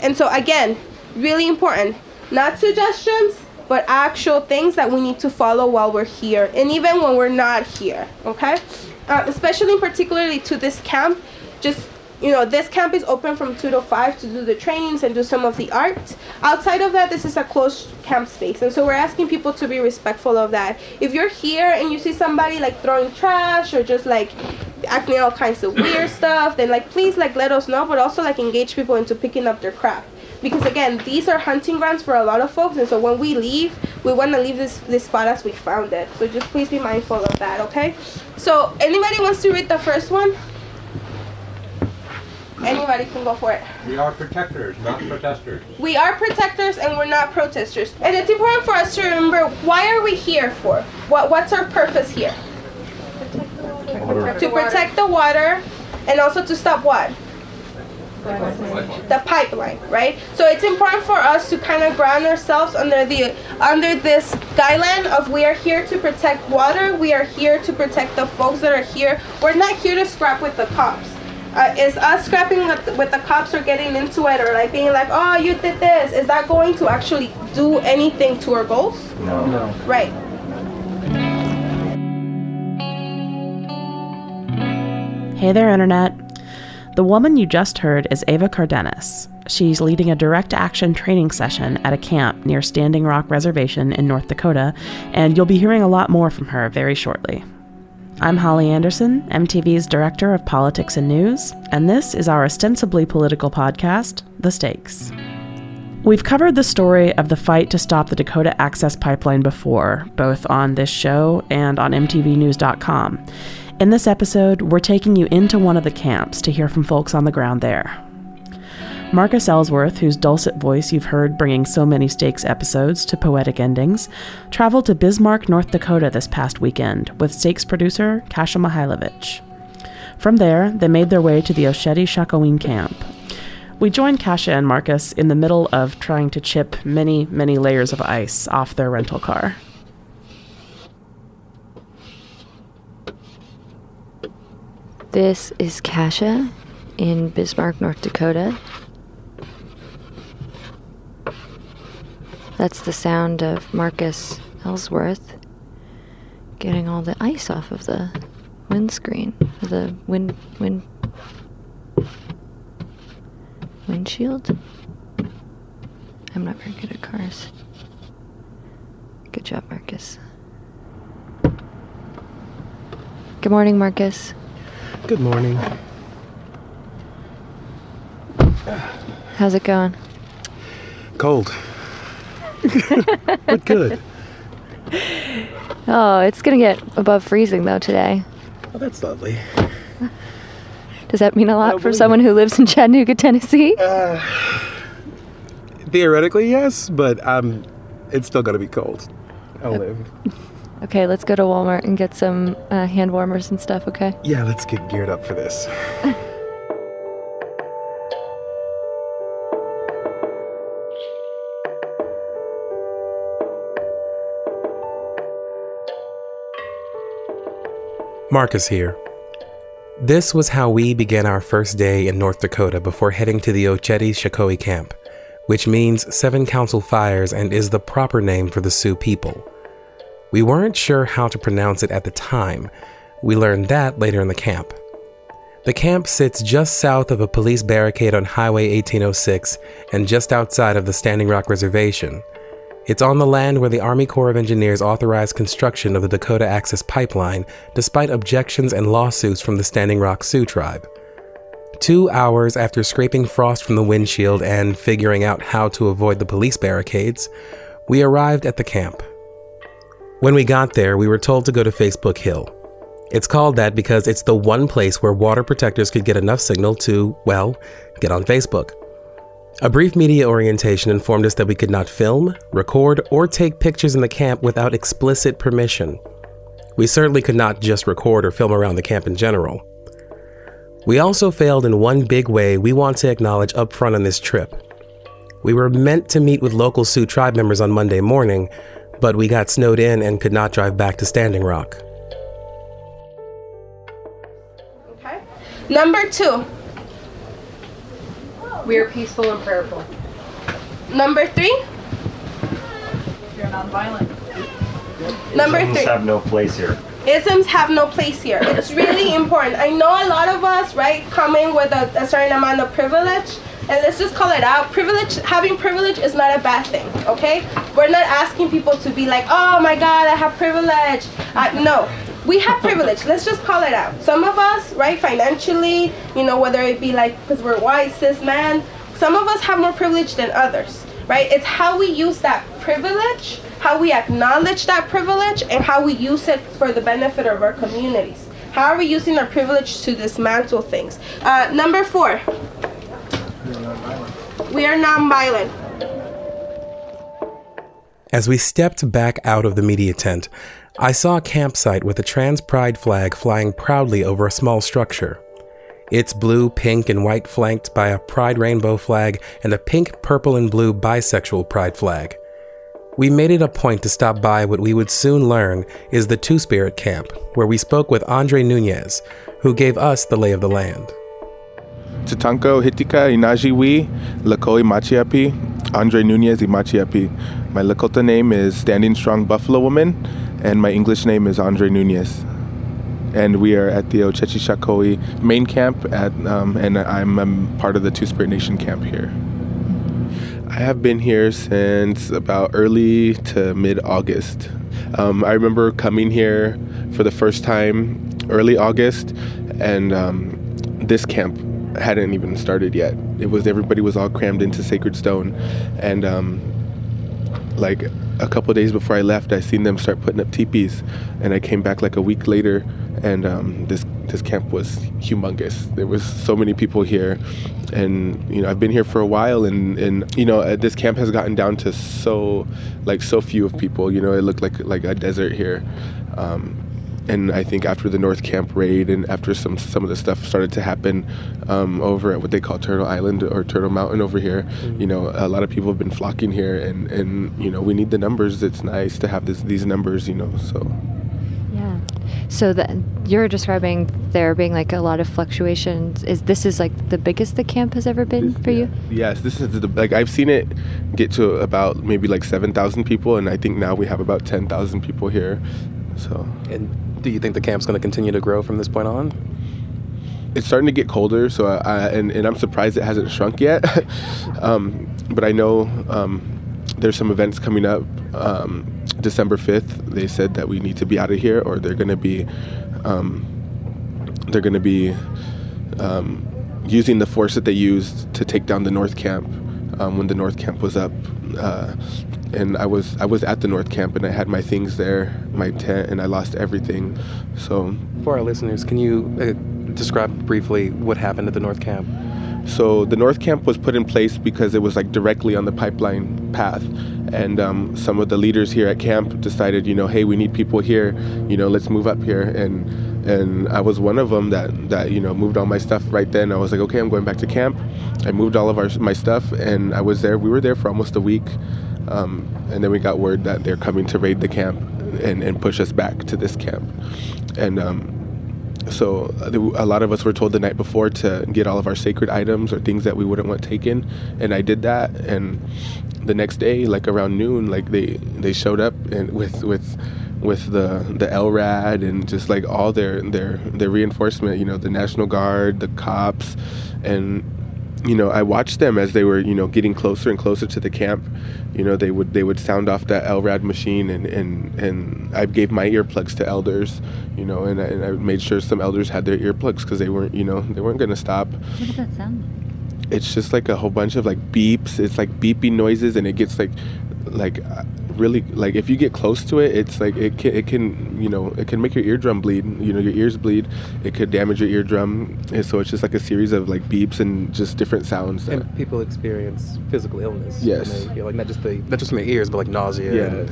And so again, really important, not suggestions, but actual things that we need to follow while we're here, and even when we're not here. Okay, uh, especially particularly to this camp, just you know, this camp is open from 2 to 5 to do the trainings and do some of the art. Outside of that, this is a closed camp space. And so we're asking people to be respectful of that. If you're here and you see somebody like throwing trash or just like acting all kinds of weird stuff, then like please like let us know, but also like engage people into picking up their crap. Because again, these are hunting grounds for a lot of folks, and so when we leave, we want to leave this this spot as we found it. So just please be mindful of that, okay? So anybody wants to read the first one? Anybody can go for it. We are protectors, not protesters. We are protectors and we're not protesters. And it's important for us to remember why are we here for? What what's our purpose here? To protect the water and also to stop what? The pipeline, right? So it's important for us to kind of ground ourselves under the under this guideline of we are here to protect water, we are here to protect the folks that are here. We're not here to scrap with the cops uh, is us scrapping with the, with the cops or getting into it or like being like, oh, you did this, is that going to actually do anything to our goals? No. No. Right. Hey there, Internet. The woman you just heard is Eva Cardenas. She's leading a direct action training session at a camp near Standing Rock Reservation in North Dakota, and you'll be hearing a lot more from her very shortly. I'm Holly Anderson, MTV's Director of Politics and News, and this is our ostensibly political podcast, The Stakes. We've covered the story of the fight to stop the Dakota Access Pipeline before, both on this show and on MTVNews.com. In this episode, we're taking you into one of the camps to hear from folks on the ground there. Marcus Ellsworth, whose dulcet voice you've heard bringing so many stakes episodes to poetic endings, traveled to Bismarck, North Dakota this past weekend with stakes producer Kasia Mychajlowycz. From there, they made their way to the Oceti Sakowin camp. We joined Kasia and Marcus in the middle of trying to chip many, many layers of ice off their rental car. This is Kasia in Bismarck, North Dakota. That's the sound of Marcus Ellsworth getting all the ice off of the windscreen, the wind wind windshield. I'm not very good at cars. Good job, Marcus. Good morning, Marcus. Good morning. How's it going? Cold. but good. Oh, it's gonna get above freezing though today. Oh, that's lovely. Does that mean a lot for someone who lives in Chattanooga, Tennessee? Uh, theoretically, yes, but um, it's still gonna be cold. I'll live. Okay, let's go to Walmart and get some uh, hand warmers and stuff. Okay. Yeah, let's get geared up for this. Marcus here. This was how we began our first day in North Dakota before heading to the Oceti Sakowin camp, which means Seven Council Fires and is the proper name for the Sioux people. We weren't sure how to pronounce it at the time. We learned that later in the camp. The camp sits just south of a police barricade on Highway 1806 and just outside of the Standing Rock Reservation. It's on the land where the Army Corps of Engineers authorized construction of the Dakota Access Pipeline despite objections and lawsuits from the Standing Rock Sioux tribe. Two hours after scraping frost from the windshield and figuring out how to avoid the police barricades, we arrived at the camp. When we got there, we were told to go to Facebook Hill. It's called that because it's the one place where water protectors could get enough signal to, well, get on Facebook. A brief media orientation informed us that we could not film, record, or take pictures in the camp without explicit permission. We certainly could not just record or film around the camp in general. We also failed in one big way we want to acknowledge up front on this trip. We were meant to meet with local Sioux tribe members on Monday morning, but we got snowed in and could not drive back to Standing Rock. Okay. Number two, We are peaceful and prayerful. Number three. You're nonviolent. Number Isms three. have no place here. isms have no place here. It's really important. I know a lot of us, right, come in with a, a certain amount of privilege, and let's just call it out. Privilege, having privilege is not a bad thing, okay? We're not asking people to be like, oh my God, I have privilege. Uh, no, we have privilege. Let's just call it out. Some of us, right, financially, you know, whether it be like because we're white, cis men, some of us have more privilege than others, right? It's how we use that privilege, how we acknowledge that privilege, and how we use it for the benefit of our communities. How are we using our privilege to dismantle things? Uh, number four. We are nonviolent. As we stepped back out of the media tent, I saw a campsite with a trans pride flag flying proudly over a small structure. It's blue, pink, and white flanked by a pride rainbow flag and a pink, purple, and blue bisexual pride flag. We made it a point to stop by what we would soon learn is the Two Spirit Camp, where we spoke with Andre Nunez, who gave us the lay of the land. Tatanko Hitika Inajiwi Lakoi Machiapi, Andre Nunez Imachiapi. My Lakota name is Standing Strong Buffalo Woman, and my English name is Andre Nunez. And we are at the Oceti Sakowin main camp, at, um, and I'm um, part of the Two Spirit Nation camp here. I have been here since about early to mid August. Um, I remember coming here for the first time early August, and um, this camp hadn't even started yet. It was everybody was all crammed into Sacred Stone, and um, like a couple days before I left, I seen them start putting up teepees, and I came back like a week later, and um, this this camp was humongous. There was so many people here, and you know I've been here for a while, and and you know uh, this camp has gotten down to so like so few of people. You know it looked like like a desert here. Um, and I think after the North Camp raid and after some some of the stuff started to happen um, over at what they call Turtle Island or Turtle Mountain over here, you know, a lot of people have been flocking here, and and you know we need the numbers. It's nice to have this these numbers, you know. So Yeah. So that you're describing there being like a lot of fluctuations. Is this is like the biggest the camp has ever been for you? yes, this is the like I've seen it get to about maybe like seven thousand people, and I think now we have about ten thousand people here. So And do you think the camp's going to continue to grow from this point on? it's starting to get colder, so I, I and, and I'm surprised it hasn't shrunk yet. um, but I know um, there's some events coming up. Um, December 5th, they said that we need to be out of here, or they're going to be um, they're going to be um, using the force that they used to take down the North Camp um, when the North Camp was up. Uh, and I was I was at the North Camp and I had my things there, my tent, and I lost everything. So For our listeners, can you uh, describe briefly what happened at the North Camp? So the North Camp was put in place because it was like directly on the pipeline path, and um, some of the leaders here at camp decided, you know, hey, we need people here, you know, let's move up here, and and I was one of them that that you know moved all my stuff right then. I was like, okay, I'm going back to camp. I moved all of our my stuff, and I was there. We were there for almost a week, um, and then we got word that they're coming to raid the camp and, and push us back to this camp, and. Um, so uh, a lot of us were told the night before to get all of our sacred items or things that we wouldn't want taken, and I did that. And the next day, like around noon, like they they showed up and with with with the the LRAD and just like all their their their reinforcement. You know, the National Guard, the cops, and you know, I watched them as they were, you know, getting closer and closer to the camp. You know, they would they would sound off that LRAD machine, and and and I gave my earplugs to elders, you know, and I, and I made sure some elders had their earplugs because they weren't, you know, they weren't gonna stop. What does that sound It's just like a whole bunch of like beeps. It's like beeping noises, and it gets like, like really like if you get close to it, it's like it can it can you know it can make your eardrum bleed. You know, your ears bleed. It could damage your eardrum. And so it's just like a series of like beeps and just different sounds. That, And people experience physical illness. Yes. they- you know, like not just the not just from their ears, but like nausea Yeah. and,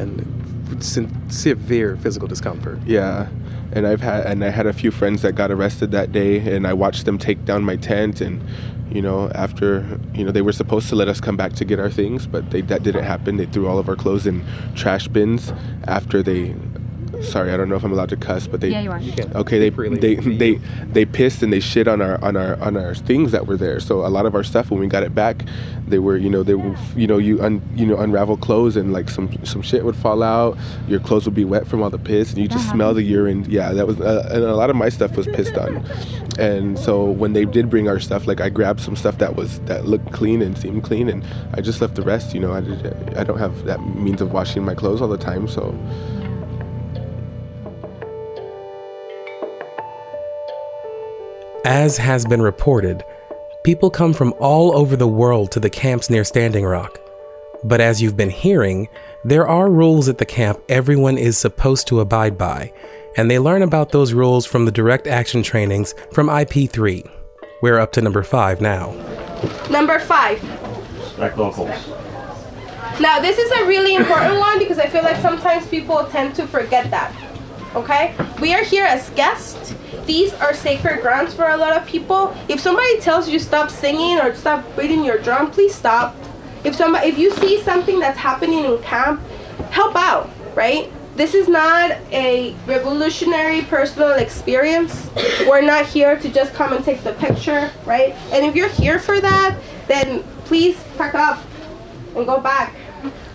and severe physical discomfort. Yeah, and I've had and I had a few friends that got arrested that day, and I watched them take down my tent, and you know after you know they were supposed to let us come back to get our things, but they that didn't happen. They threw all of our clothes in trash bins after they sorry, I don't know if I'm allowed to cuss, but they Yeah, you are. okay they they they they pissed and they shit on our on our on our things that were there. So a lot of our stuff when we got it back, they were you know they were you know you un, you know unravel clothes and like some some shit would fall out. Your clothes would be wet from all the piss and you just smell the urine. Yeah, that was uh, and a lot of my stuff was pissed on. And so when they did bring our stuff, like I grabbed some stuff that was that looked clean and seemed clean, and I just left the rest. You know, I did, I don't have that means of washing my clothes all the time, so. As has been reported, people come from all over the world to the camps near Standing Rock. But as you've been hearing, there are rules at the camp everyone is supposed to abide by, and they learn about those rules from the direct action trainings from IP3. We're up to number 5 now. Number five. Respect locals. Now, this is a really important one because I feel like sometimes people tend to forget that. Okay? We are here as guests. These are sacred grounds for a lot of people. If somebody tells you stop singing or stop beating your drum, please stop. If somebody if you see something that's happening in camp, help out, right? This is not a revolutionary personal experience. We're not here to just come and take the picture, right? And if you're here for that, then please pack up and go back,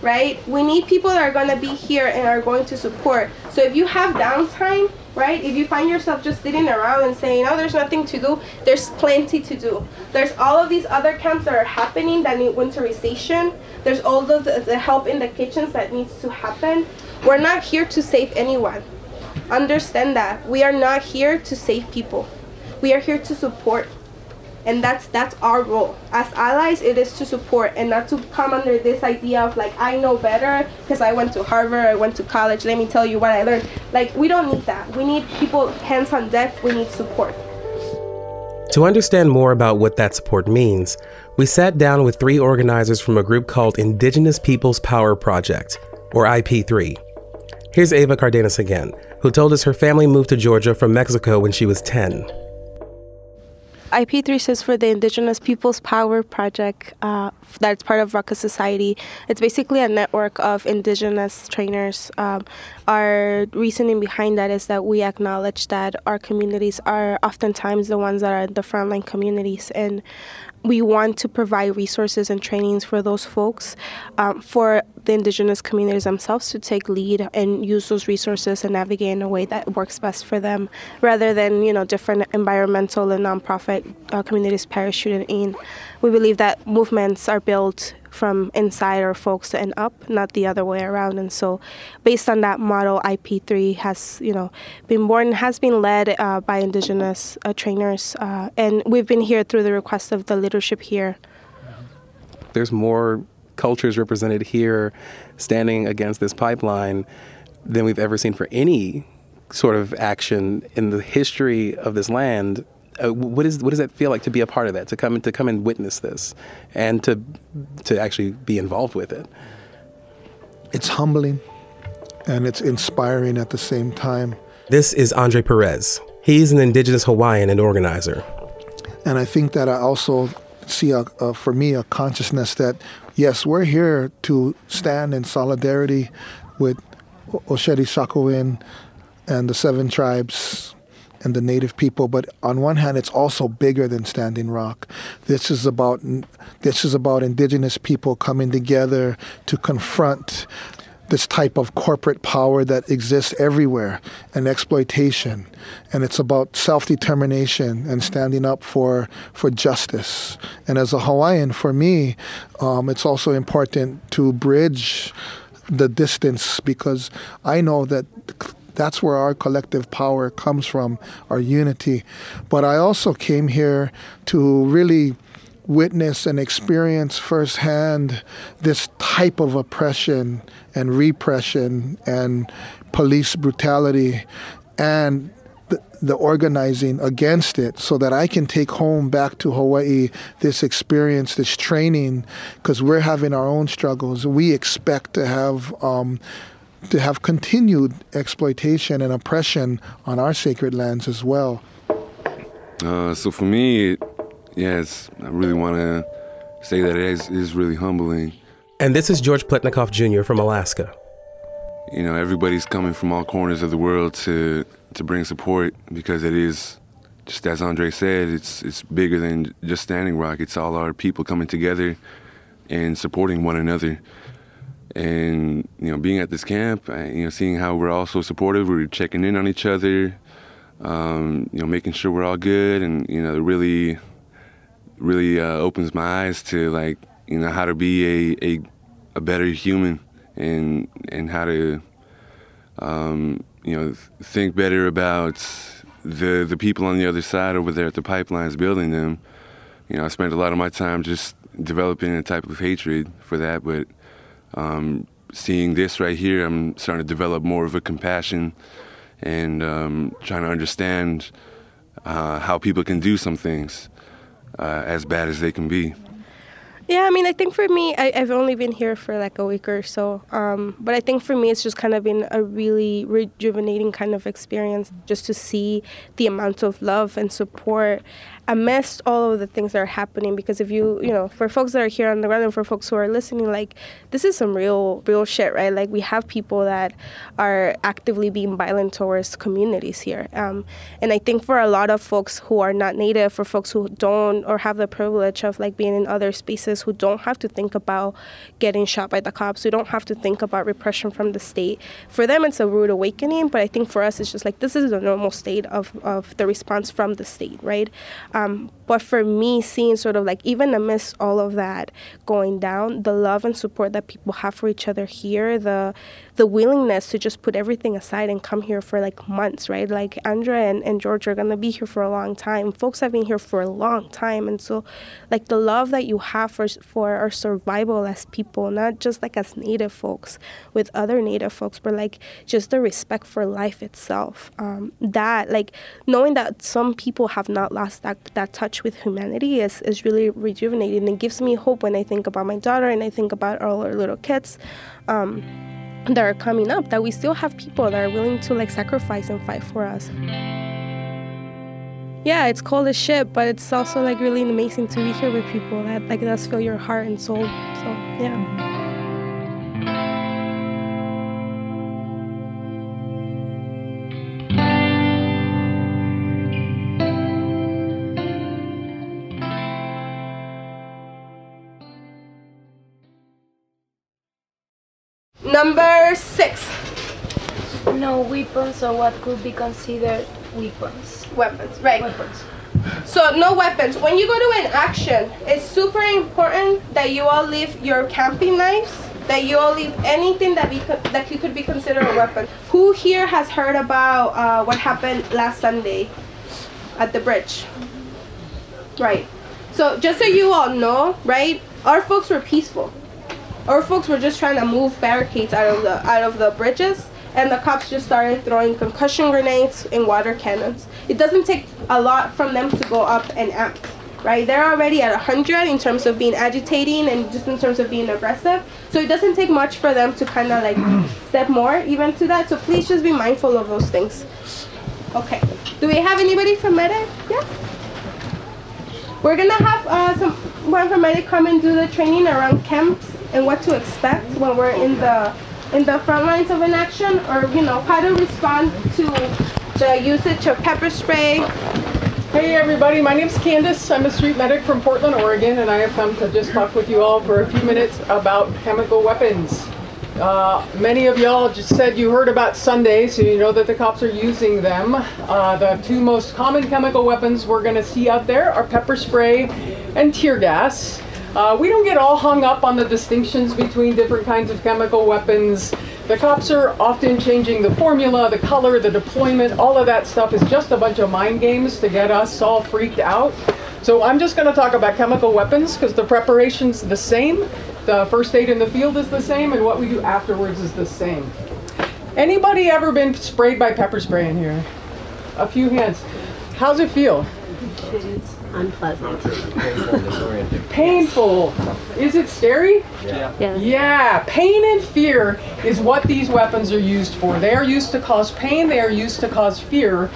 right? We need people that are going to be here and are going to support. So if you have downtime, right? If you find yourself just sitting around and saying, "Oh, there's nothing to do," there's plenty to do. There's all of these other camps that are happening that need winterization. There's all the, the, the help in the kitchens that needs to happen. We're not here to save anyone. Understand that. We are not here to save people. We are here to support and that's that's our role as allies it is to support and not to come under this idea of like i know better because i went to harvard i went to college. Let me tell you what i learned. Like we don't need that. We need people hands on deck. We need support. To understand more about what that support means, we sat down with three organizers from a group called Indigenous Peoples Power Project, or IP3. Here's Eva Cardenas again, who told us her family moved to Georgia from Mexico when she was 10. IP3 stands for the Indigenous Peoples Power Project. Uh, that's part of Ruckus Society. It's basically a network of Indigenous trainers. Um, our reasoning behind that is that we acknowledge that our communities are oftentimes the ones that are the frontline communities, and we want to provide resources and trainings for those folks, um, for the indigenous communities themselves to take lead and use those resources and navigate in a way that works best for them, rather than you know different environmental and nonprofit uh, communities parachuting in. We believe that movements are built from inside our folks and up, not the other way around. And so, based on that model, IP3 has you know been born, has been led uh, by indigenous uh, trainers, uh, and we've been here through the request of the leadership here. There's more cultures represented here standing against this pipeline than we've ever seen for any sort of action in the history of this land. Uh, what is what does that feel like to be a part of that? To come to come and witness this, and to to actually be involved with it. It's humbling, and it's inspiring at the same time. This is Andre Perez. He's an indigenous Hawaiian and organizer. And I think that I also see, a, a, for me, a consciousness that, yes, we're here to stand in solidarity with Oceti Sakowin and the seven tribes and the native people. But on one hand, it's also bigger than Standing Rock. This is about this is about indigenous people coming together to confront this type of corporate power that exists everywhere and exploitation and it's about self-determination and standing up for for justice and as a hawaiian for me um, it's also important to bridge the distance because i know that that's where our collective power comes from our unity but i also came here to really witness and experience firsthand this type of oppression and repression and police brutality and the, organizing against it so that I can take home back to Hawaii this experience, this training, because we're having our own struggles. We expect to have. Um, to have continued exploitation and oppression on our sacred lands as well. Uh, so for me, yes, I really want to say that it is, is really humbling. And this is George Pletnikoff Jr. from Alaska. you know everybody's coming from all corners of the world to to bring support because it is just as Andre said, it's it's bigger than just Standing Rock. It's all our people coming together and supporting one another. And you know, being at this camp, you know, seeing how we're all so supportive, we're checking in on each other, um, you know, making sure we're all good, and you know, it really, really uh, opens my eyes to like you know how to be a a, a better human and and how to um, you know think better about the the people on the other side over there at the pipelines building them. You know, I spent a lot of my time just developing a type of hatred for that, but um, seeing this right here, I'm starting to develop more of a compassion and um, trying to understand uh, how people can do some things uh, as bad as they can be. Yeah, I mean, I think for me, I, I've only been here for like a week or so. Um, but I think for me, it's just kind of been a really rejuvenating kind of experience just to see the amount of love and support amidst all of the things that are happening because if you you know for folks that are here on the ground and for folks who are listening like this is some real real shit right? Like we have people that are actively being violent towards communities here. Um, and i think for a lot of folks who are not native for folks who don't or have the privilege of like being in other spaces who don't have to think about getting shot by the cops who don't have to think about repression from the state for them it's a rude awakening. But i think for us it's just like this is the normal state of, of the response from the state right Um, but for me, seeing sort of like even amidst all of that going down, the love and support that people have for each other here, the the willingness to just put everything aside and come here for like months, right? Like Andrea and, and George are gonna be here for a long time. Folks have been here for a long time, and so like the love that you have for for our survival as people, not just like as Native folks with other Native folks, but like just the respect for life itself. Um, that like knowing that some people have not lost that that touch with humanity is is really rejuvenating and gives me hope when I think about my daughter and I think about all our little kids. Um, that are coming up that we still have people that are willing to like sacrifice and fight for us. Yeah it's cold as shit but it's also like really amazing to be here with people that like does fill your heart and soul so yeah weapons or what could be considered weapons. Weapons, right. Weapons. So no weapons. When you go to an action, it's super important that you all leave your camping knives, that you all leave anything that be that you could be considered a weapon. Who here has heard about uh, what happened last Sunday at the bridge? Right. So just so you all know, right? Our folks were peaceful. Our folks were just trying to move barricades out of the out of the bridges, and the cops just started throwing concussion grenades and water cannons. It doesn't take a lot from them to go up and act, right? They're already at 100 in terms of being agitating and just in terms of being aggressive. So it doesn't take much for them to kind of like step more even to that. So please just be mindful of those things. Okay. Do we have anybody from Medic? Yeah. We're gonna have uh, some one from Medic come and do the training around camps and what to expect when we're in the in the front lines of an action or you know how to respond to the usage of pepper spray Hey everybody, my name's Candace. I'm a street medic from Portland, Oregon, and I have come to just talk with you all for a few minutes about chemical weapons. Uh, many of y'all just said you heard about Sunday, so you know that the cops are using them. Uh, the two most common chemical weapons we're going to see out there are pepper spray and tear gas. Uh, we don't get all hung up on the distinctions between different kinds of chemical weapons. The cops are often changing the formula, the color, the deployment, all of that stuff is just a bunch of mind games to get us all freaked out. So I'm just going to talk about chemical weapons because the preparation's the same, the first aid in the field is the same, and what we do afterwards is the same. Anybody ever been sprayed by pepper spray in here? A few hands. How's it feel? It's unpleasant. Painful. Is it scary? Yeah. Yeah. Pain and fear is what these weapons are used for. They are used to cause pain, they are used to cause fear.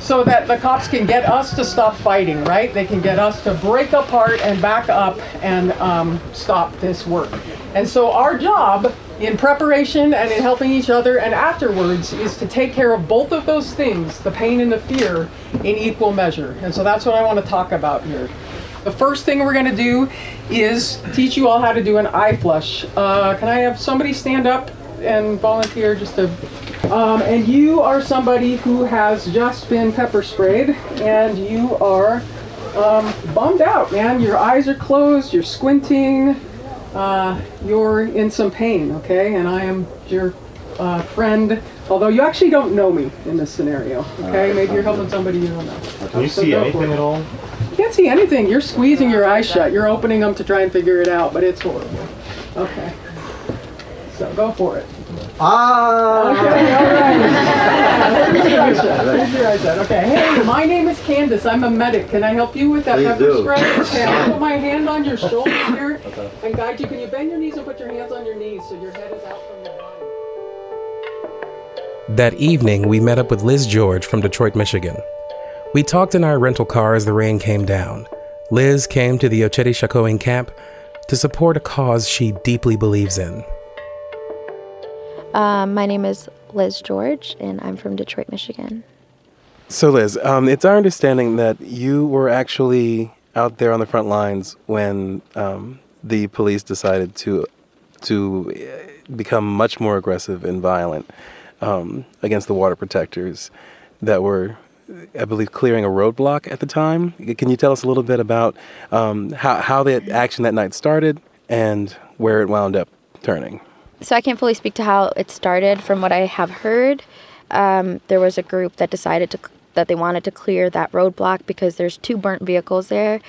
so that the cops can get us to stop fighting, right? They can get us to break apart and back up and um, stop this work. And so our job in preparation and in helping each other and afterwards is to take care of both of those things, the pain and the fear, in equal measure. And so that's what I want to talk about here. The first thing we're going to do is teach you all how to do an eye flush. Uh, can I have somebody stand up and volunteer just to um, and you are somebody who has just been pepper sprayed, and you are um, bummed out, man. Your eyes are closed, you're squinting, uh, you're in some pain, okay? And I am your uh, friend, although you actually don't know me in this scenario, okay? Maybe you're helping somebody you don't know. Can you So see anything at all? You can't see anything. You're squeezing your eyes shut. You're opening them to try and figure it out, but it's horrible. Okay. So go for it. Ah! Okay, all right. Here's your eyes shut. Here's your. Okay. Hey, my name is Candace. I'm a medic. Can I help you with that Please pepper do. spray? Okay, I'll put my hand on your shoulder here and guide you. Can you bend your knees and put your hands on your knees so your head is out from the body? That evening, we met up with Liz George from Detroit, Michigan. We talked in our rental car as the rain came down. Liz came to the Oceti Sakowin camp to support a cause she deeply believes in. Um, my name is Liz George, and I'm from Detroit, Michigan. So, Liz, um, it's our understanding that you were actually out there on the front lines when um, the police decided to to uh, become much more aggressive and violent um, against the water protectors that were, I believe, clearing a roadblock at the time. Can you tell us a little bit about um, how how that action that night started and where it wound up turning? So I can't fully speak to how it started. From what I have heard, um, there was a group that decided to that they wanted to clear that roadblock because there's two burnt vehicles there,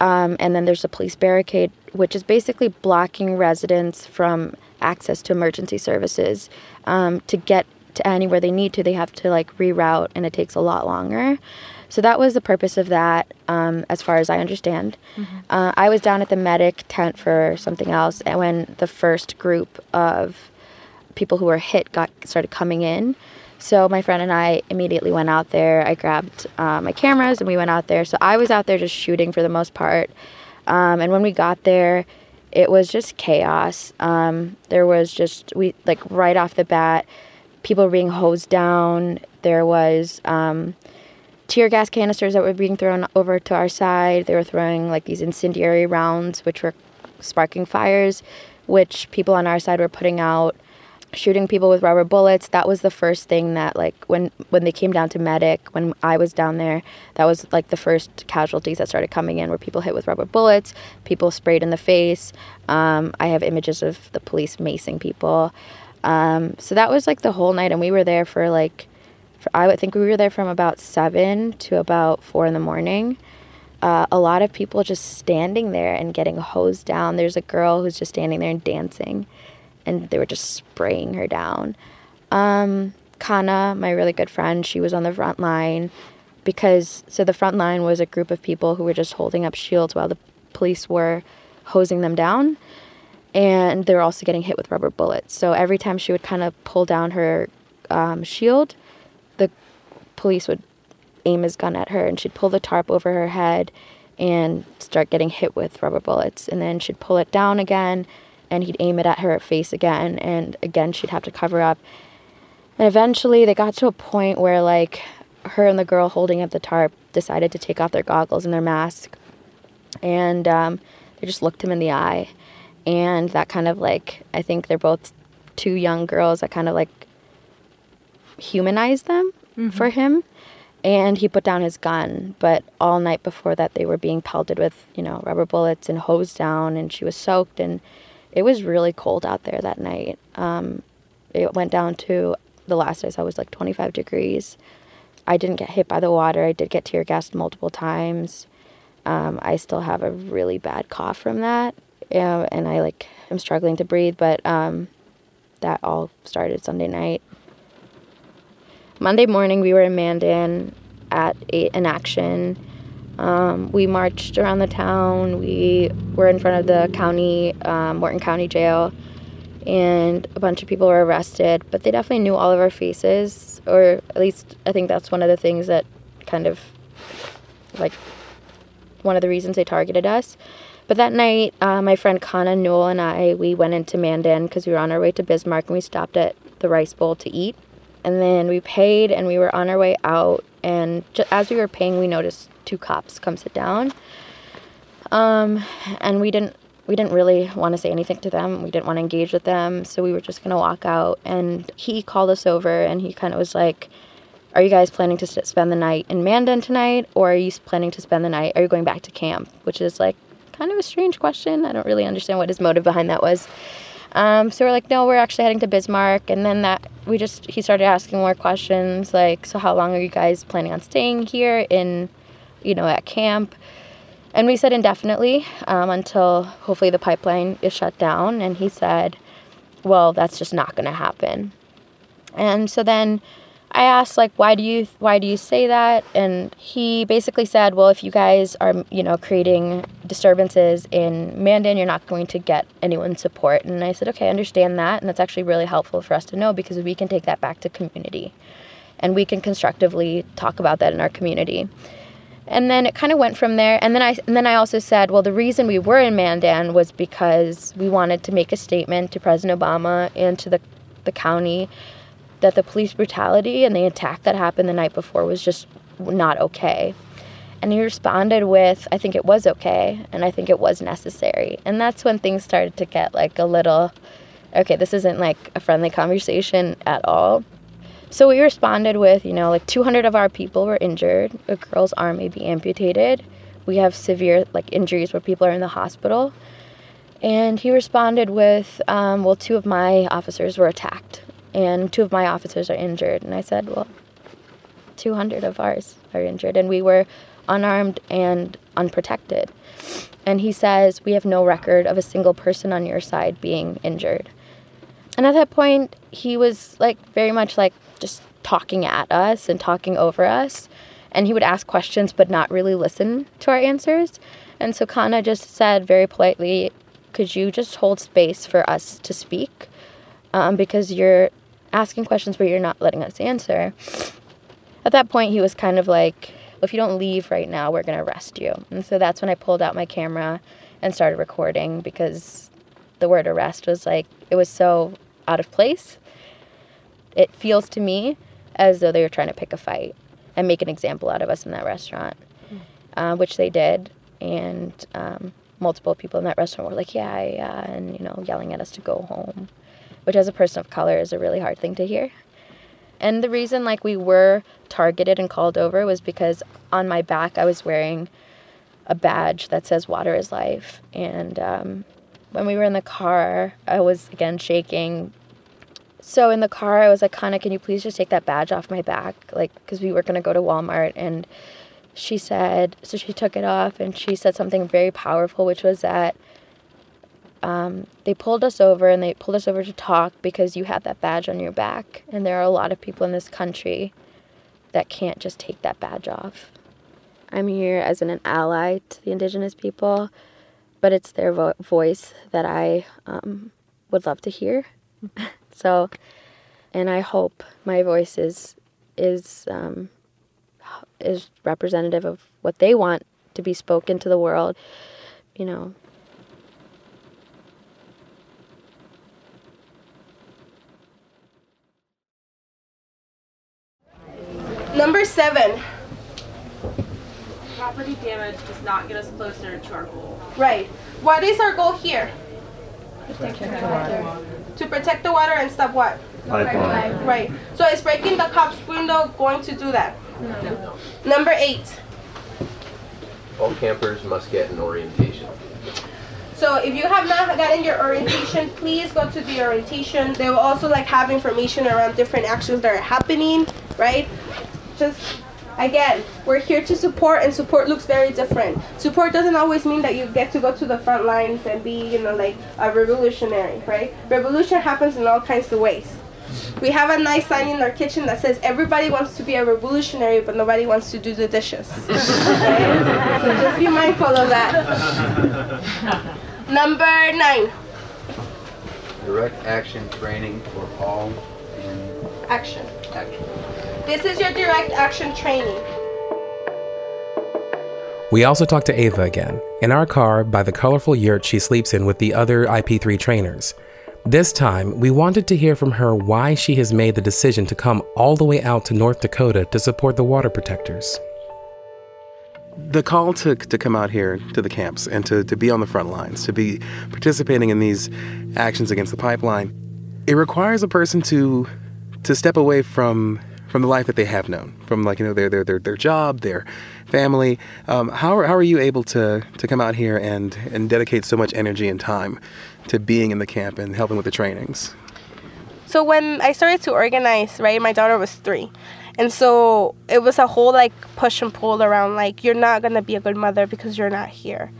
um, and then there's a police barricade, which is basically blocking residents from access to emergency services. Um, to get to anywhere they need to, they have to like reroute, and it takes a lot longer. So that was the purpose of that, um, as far as I understand. Uh, I was down at the medic tent for something else, and when the first group of people who were hit got started coming in, so my friend and I immediately went out there. I grabbed uh, my cameras and we went out there. So I was out there just shooting for the most part. Um, and when we got there, it was just chaos. Um, there was just we like right off the bat, people were being hosed down. There was um, tear gas canisters that were being thrown over to our side. They were throwing like these incendiary rounds, which were sparking fires, which people on our side were putting out. Shooting people with rubber bullets. That was the first thing that like when when they came down to medic when I was down there. That was like the first casualties that started coming in, were people hit with rubber bullets, people sprayed in the face. Um, I have images of the police macing people. Um, so that was like the whole night, and we were there for like I would think we were there from about seven to about four in the morning. Uh, a lot of people just standing there and getting hosed down. There's a girl who's just standing there and dancing, and they were just spraying her down. Um, Kana, my really good friend, she was on the front line because so the front line was a group of people who were just holding up shields while the police were hosing them down and they were also getting hit with rubber bullets. So every time she would kind of pull down her um, shield, police would aim his gun at her, and she'd pull the tarp over her head and start getting hit with rubber bullets. And then she'd pull it down again, and he'd aim it at her face again, and again she'd have to cover up. And eventually, they got to a point where like her and the girl holding up the tarp decided to take off their goggles and their mask, and um, they just looked him in the eye and that kind of like I think they're both two young girls that kind of like humanized them Mhm. for him and he put down his gun but all night before that they were being pelted with you know rubber bullets and hosed down and she was soaked and it was really cold out there that night um, it went down to the last I saw was like 25 degrees I didn't get hit by the water I did get tear gassed multiple times um, I still have a really bad cough from that and I like am struggling to breathe. But um, that all started Sunday night. Monday morning, we were in Mandan at an action. Um, we marched around the town. We were in front of the county, um, Morton County Jail, and a bunch of people were arrested. But they definitely knew all of our faces, or at least I think that's one of the things that kind of like one of the reasons they targeted us. But that night, uh, my friend Kana Newell and I, we went into Mandan because we were on our way to Bismarck and we stopped at the Rice Bowl to eat. And then we paid and we were on our way out. And ju- as we were paying, we noticed two cops come sit down. Um, and we didn't we didn't really want to say anything to them. We didn't want to engage with them, so we were just gonna walk out. And he called us over, and he kind of was like, "Are you guys planning to spend the night in Mandan tonight, or are you planning to spend the night? Are you going back to camp?" Which is like kind of a strange question. I don't really understand what his motive behind that was. Um, so we're like, no, we're actually heading to Bismarck. And then that we just he started asking more questions like, so how long are you guys planning on staying here in, you know, at camp? And we said indefinitely um, until hopefully the pipeline is shut down. And he said, well, that's just not going to happen. And so then I asked like why do you why do you say that? And he basically said well if you guys are you know creating disturbances in Mandan you're not going to get anyone's support. And I said okay I understand that. And that's actually really helpful for us to know because we can take that back to community. And we can constructively talk about that in our community. And then it kind of went from there. And then I and then I also said well the reason we were in Mandan was because we wanted to make a statement to President Obama and to the the county that the police brutality and the attack that happened the night before was just not okay. And he responded with, I think it was okay, and I think it was necessary. And that's when things started to get like a little, okay, this isn't like a friendly conversation at all. So we responded with, you know, like 200 of our people were injured. A girl's arm may be amputated. We have severe like injuries where people are in the hospital. And he responded with, um, well, two of my officers were attacked and two of my officers are injured. And I said, well, 200 of ours are injured, and we were unarmed and unprotected. And he says, we have no record of a single person on your side being injured. And at that point, he was like very much like just talking at us and talking over us. And he would ask questions but not really listen to our answers. And so Kana just said very politely, Could you just hold space for us to speak? Um, because you're asking questions but you're not letting us answer. At that point, he was kind of like, If you don't leave right now, we're going to arrest you. And so that's when I pulled out my camera and started recording because the word arrest was like, it was so out of place. It feels to me as though they were trying to pick a fight and make an example out of us in that restaurant, uh, which they did. And um, multiple people in that restaurant were like, yeah, yeah, and, you know, yelling at us to go home, which as a person of color is a really hard thing to hear. And the reason, like, we were targeted and called over was because on my back I was wearing a badge that says water is life. And um, when we were in the car, I was again shaking. So in the car, I was like, Kana, can you please just take that badge off my back? Like, because we were going to go to Walmart. And she said, so she took it off and she said something very powerful, which was that um, they pulled us over and they pulled us over to talk because you have that badge on your back. And there are a lot of people in this country that can't just take that badge off. I'm here as an, an ally to the indigenous people, but it's their vo- voice that I um, would love to hear. so, and I hope my voice is is um, is representative of what they want to be spoken to the world. You know, Number seven. Property damage does not get us closer to our goal. Right. What is our goal here? Protect the water. To protect the water and stop what? Pipeline. Right. So is breaking the cop's window going to do that? No. Number eight. All campers must get an orientation. So if you have not gotten your orientation, please go to the orientation. They will also like have information around different actions that are happening, right? Just again, we're here to support and support looks very different. Support doesn't always mean that you get to go to the front lines and be, you know, like a revolutionary, right? Revolution happens in all kinds of ways. We have a nice sign in our kitchen that says everybody wants to be a revolutionary, but nobody wants to do the dishes. Okay? So just be mindful of that. Number nine, Direct action training for all in action. action. This is your direct action training. We also talked to Eva again, in our car by the colorful yurt she sleeps in with the other IP3 trainers. This time, we wanted to hear from her why she has made the decision to come all the way out to North Dakota to support the water protectors. The call to, to come out here to the camps and to, to be on the front lines, to be participating in these actions against the pipeline, it requires a person to to step away from from the life that they have known, from like you know their their their, their job, their family. Um, how are, how are you able to to come out here and and dedicate so much energy and time to being in the camp and helping with the trainings? So when I started to organize, right, my daughter was three. And so it was a whole like push and pull around like you're not gonna be a good mother because you're not here.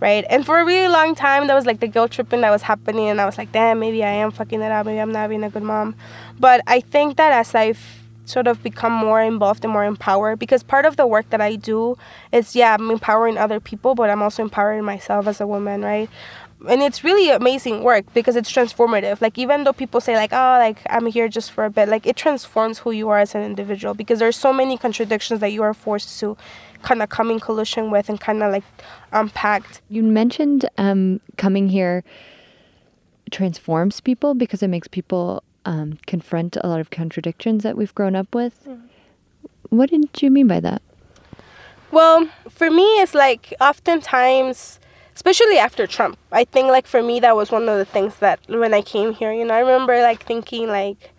Right. And for a really long time that was like the guilt tripping that was happening and I was like, damn, maybe I am fucking it up, maybe I'm not being a good mom. But I think that as I've sort of become more involved and more empowered because part of the work that I do is yeah, I'm empowering other people, but I'm also empowering myself as a woman, right? and it's really amazing work because it's transformative like even though people say like oh like i'm here just for a bit like it transforms who you are as an individual because there's so many contradictions that you are forced to kind of come in collision with and kind of like unpacked you mentioned um, coming here transforms people because it makes people um, confront a lot of contradictions that we've grown up with mm. what did you mean by that well for me it's like oftentimes especially after Trump. I think like for me that was one of the things that when I came here, you know, I remember like thinking like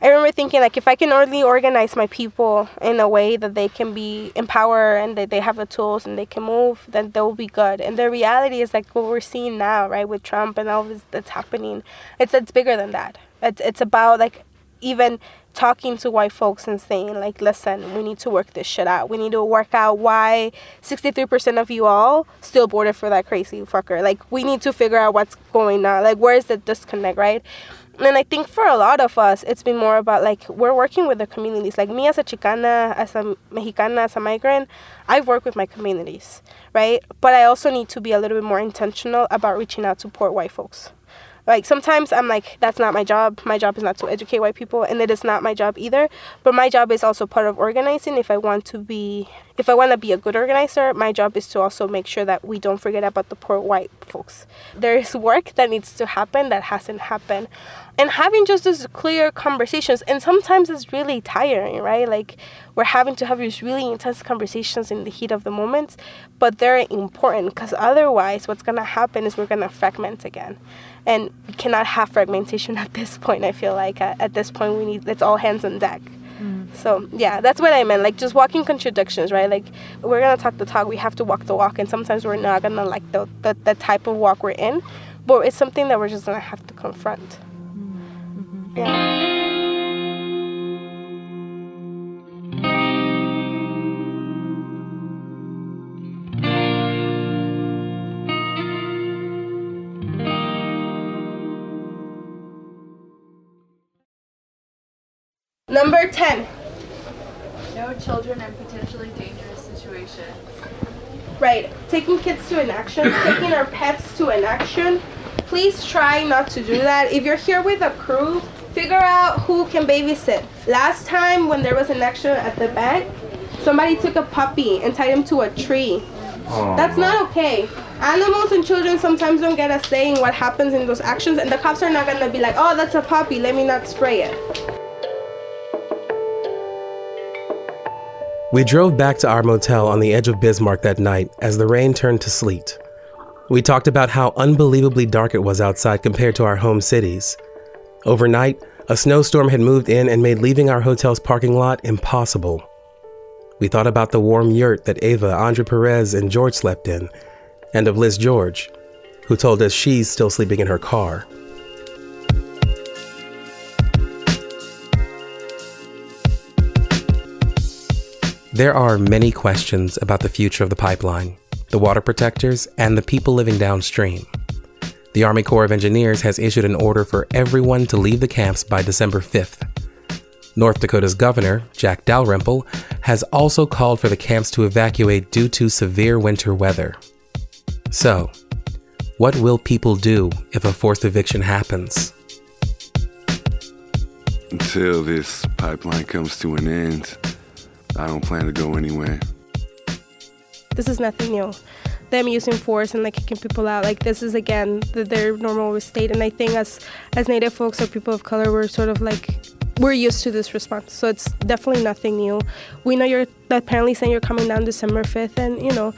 I remember thinking like if I can only organize my people in a way that they can be empowered and that they have the tools and they can move, then they'll be good. And the reality is like what we're seeing now, right, with Trump and all this that's happening. It's it's bigger than that. It's it's about like even talking to white folks and saying like listen we need to work this shit out we need to work out why 63% of you all still voted for that crazy fucker like we need to figure out what's going on like where is the disconnect right and I think for a lot of us, it's been more about like we're working with the communities. Like me as a Chicana, as a Mexicana, as a migrant, I work with my communities, right? But I also need to be a little bit more intentional about reaching out to poor white folks, like sometimes i'm like that's not my job my job is not to educate white people and it is not my job either but my job is also part of organizing if i want to be if i want to be a good organizer my job is to also make sure that we don't forget about the poor white folks. There is work that needs to happen that hasn't happened. And having just those clear conversations and sometimes it's really tiring right? Like we're having to have these really intense conversations in the heat of the moment but they're important because otherwise what's going to happen is we're going to fragment again. And we cannot have fragmentation at this point i feel like. At, at this point we need it's all hands on deck. So yeah that's what i meant like just walking contradictions right like we're gonna talk the talk we have to walk the walk and sometimes we're not gonna like the, the, the type of walk we're in but it's something that we're just gonna have to confront mm-hmm. yeah Number 10. No children in potentially dangerous situations. Right. Taking kids to an action, taking our pets to an action. Please try not to do that. If you're here with a crew, figure out who can babysit. Last time when there was an action at the bank, somebody took a puppy and tied him to a tree. Oh, that's not okay. Animals and children sometimes don't get a say in what happens in those actions, and the cops are not gonna be like, oh, that's a puppy, let me not spray it. We drove back to our motel on the edge of Bismarck that night as the rain turned to sleet. We talked about how unbelievably dark it was outside compared to our home cities. Overnight, a snowstorm had moved in and made leaving our hotel's parking lot impossible. We thought about the warm yurt that Eva, Andre Perez, and George slept in, and of Liz George, who told us she's still sleeping in her car. There are many questions about the future of the pipeline, the water protectors, and the people living downstream. The Army Corps of Engineers has issued an order for everyone to leave the camps by December 5th. North Dakota's governor, Jack Dalrymple, has also called for the camps to evacuate due to severe winter weather. So, what will people do if a forced eviction happens? Until this pipeline comes to an end, I don't plan to go anywhere. This is nothing new. Them using force and like kicking people out, like this is again the, their normal state. And I think as as Native folks or people of color, we're sort of like we're used to this response. So it's definitely nothing new. We know you're apparently saying you're coming down December 5th, and you know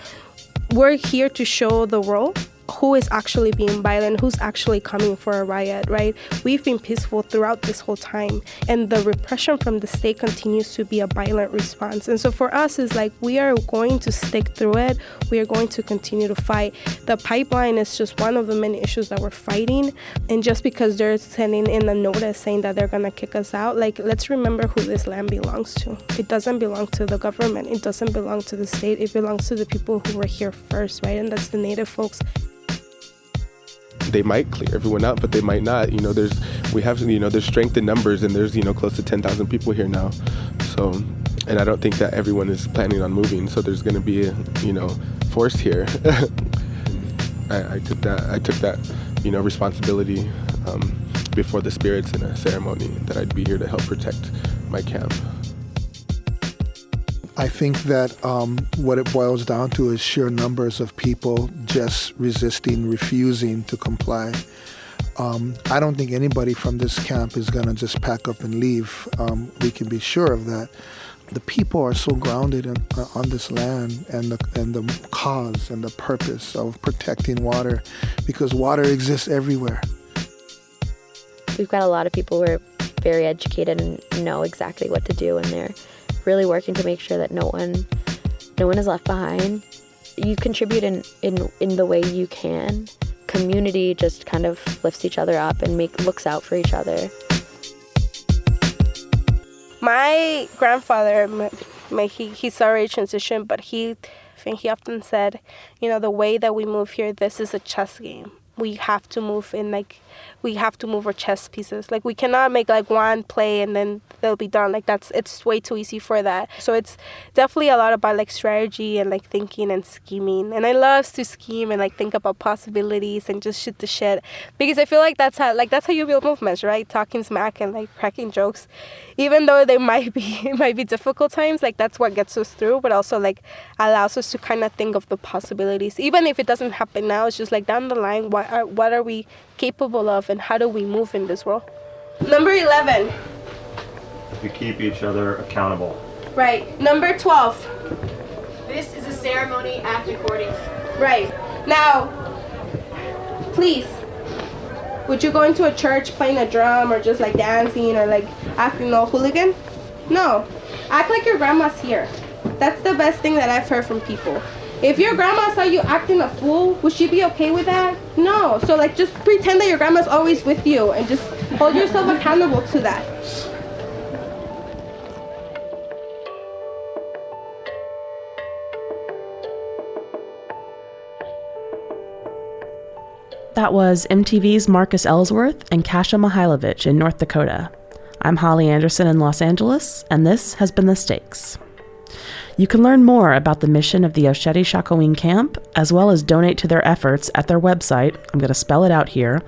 we're here to show the world who is actually being violent, who's actually coming for a riot, right? We've been peaceful throughout this whole time, and the repression from the state continues to be a violent response. And so for us, it's like we are going to stick through it. We are going to continue to fight. The pipeline is just one of the many issues that we're fighting, and just because they're sending in a notice saying that they're gonna kick us out, like let's remember who this land belongs to. It doesn't belong to the government. It doesn't belong to the state. It belongs to the people who were here first, right? And that's the native folks they might clear everyone out, but they might not. You know, there's we have you know there's strength in numbers, and there's you know close to 10,000 people here now. So, and I don't think that everyone is planning on moving. So there's going to be a, you know force here. I, I, took that I took that you know responsibility um, before the spirits in a ceremony that I'd be here to help protect my camp. I think that um, what it boils down to is sheer numbers of people just resisting, refusing to comply. Um, I don't think anybody from this camp is going to just pack up and leave. Um, we can be sure of that. The people are so grounded in, uh, on this land and the, and the cause and the purpose of protecting water because water exists everywhere. We've got a lot of people who are very educated and know exactly what to do, and they're really working to make sure that no one no one is left behind. You contribute in, in, in the way you can. Community just kind of lifts each other up and make looks out for each other. My grandfather, my, he, he's already transitioned, but he, think he often said, you know, the way that we move here, this is a chess game. We have to move in like we have to move our chess pieces. Like we cannot make like one play and then they'll be done. Like that's it's way too easy for that. So it's definitely a lot about like strategy and like thinking and scheming. And I love to scheme and like think about possibilities and just shoot the shit because I feel like that's how like that's how you build movements, right? Talking smack and like cracking jokes, even though they might be might be difficult times. Like that's what gets us through, but also like allows us to kind of think of the possibilities, even if it doesn't happen now. It's just like down the line, what are what are we capable of and how do we move in this world. Number 11. We keep each other accountable. Right. Number 12. This is a ceremony act accordingly. Right. Now, please, would you go into a church playing a drum or just like dancing or like acting all hooligan? No. Act like your grandma's here. That's the best thing that I've heard from people. If your grandma saw you acting a fool, would she be okay with that? No. So like just pretend that your grandma's always with you and just hold yourself accountable to that. That was MTV's Marcus Ellsworth and Kasia Mychajlowycz in North Dakota. I'm Holly Anderson in Los Angeles, and this has been The Stakes. You can learn more about the mission of the Oceti Sakowin camp, as well as donate to their efforts at their website. I'm going to spell it out here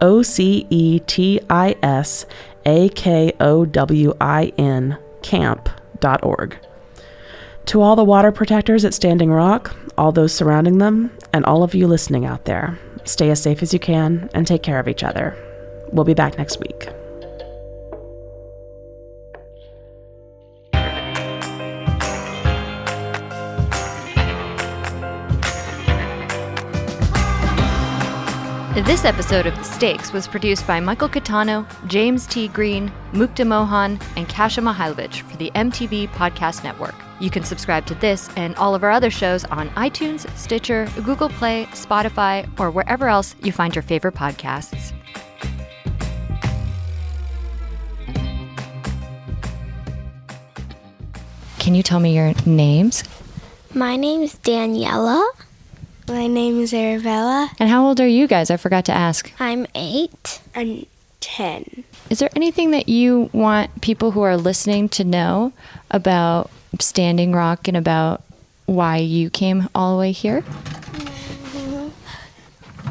O C E T I S A K O W I N camp.org. To all the water protectors at Standing Rock, all those surrounding them, and all of you listening out there, stay as safe as you can and take care of each other. We'll be back next week. This episode of The Stakes was produced by Michael Catano, James T. Green, Mukta Mohan, and Kasia Mychajlowycz for the MTV Podcast Network. You can subscribe to this and all of our other shows on iTunes, Stitcher, Google Play, Spotify, or wherever else you find your favorite podcasts. Can you tell me your names? My name is Daniela. My name is Arabella. And how old are you guys? I forgot to ask. I'm eight and ten. Is there anything that you want people who are listening to know about Standing Rock and about why you came all the way here? Mm-hmm.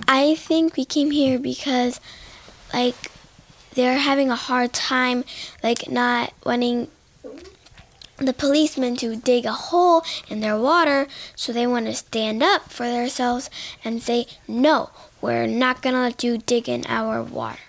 I think we came here because, like, they're having a hard time, like, not wanting, the policemen to dig a hole in their water, so they want to stand up for themselves and say, No, we're not going to let you dig in our water.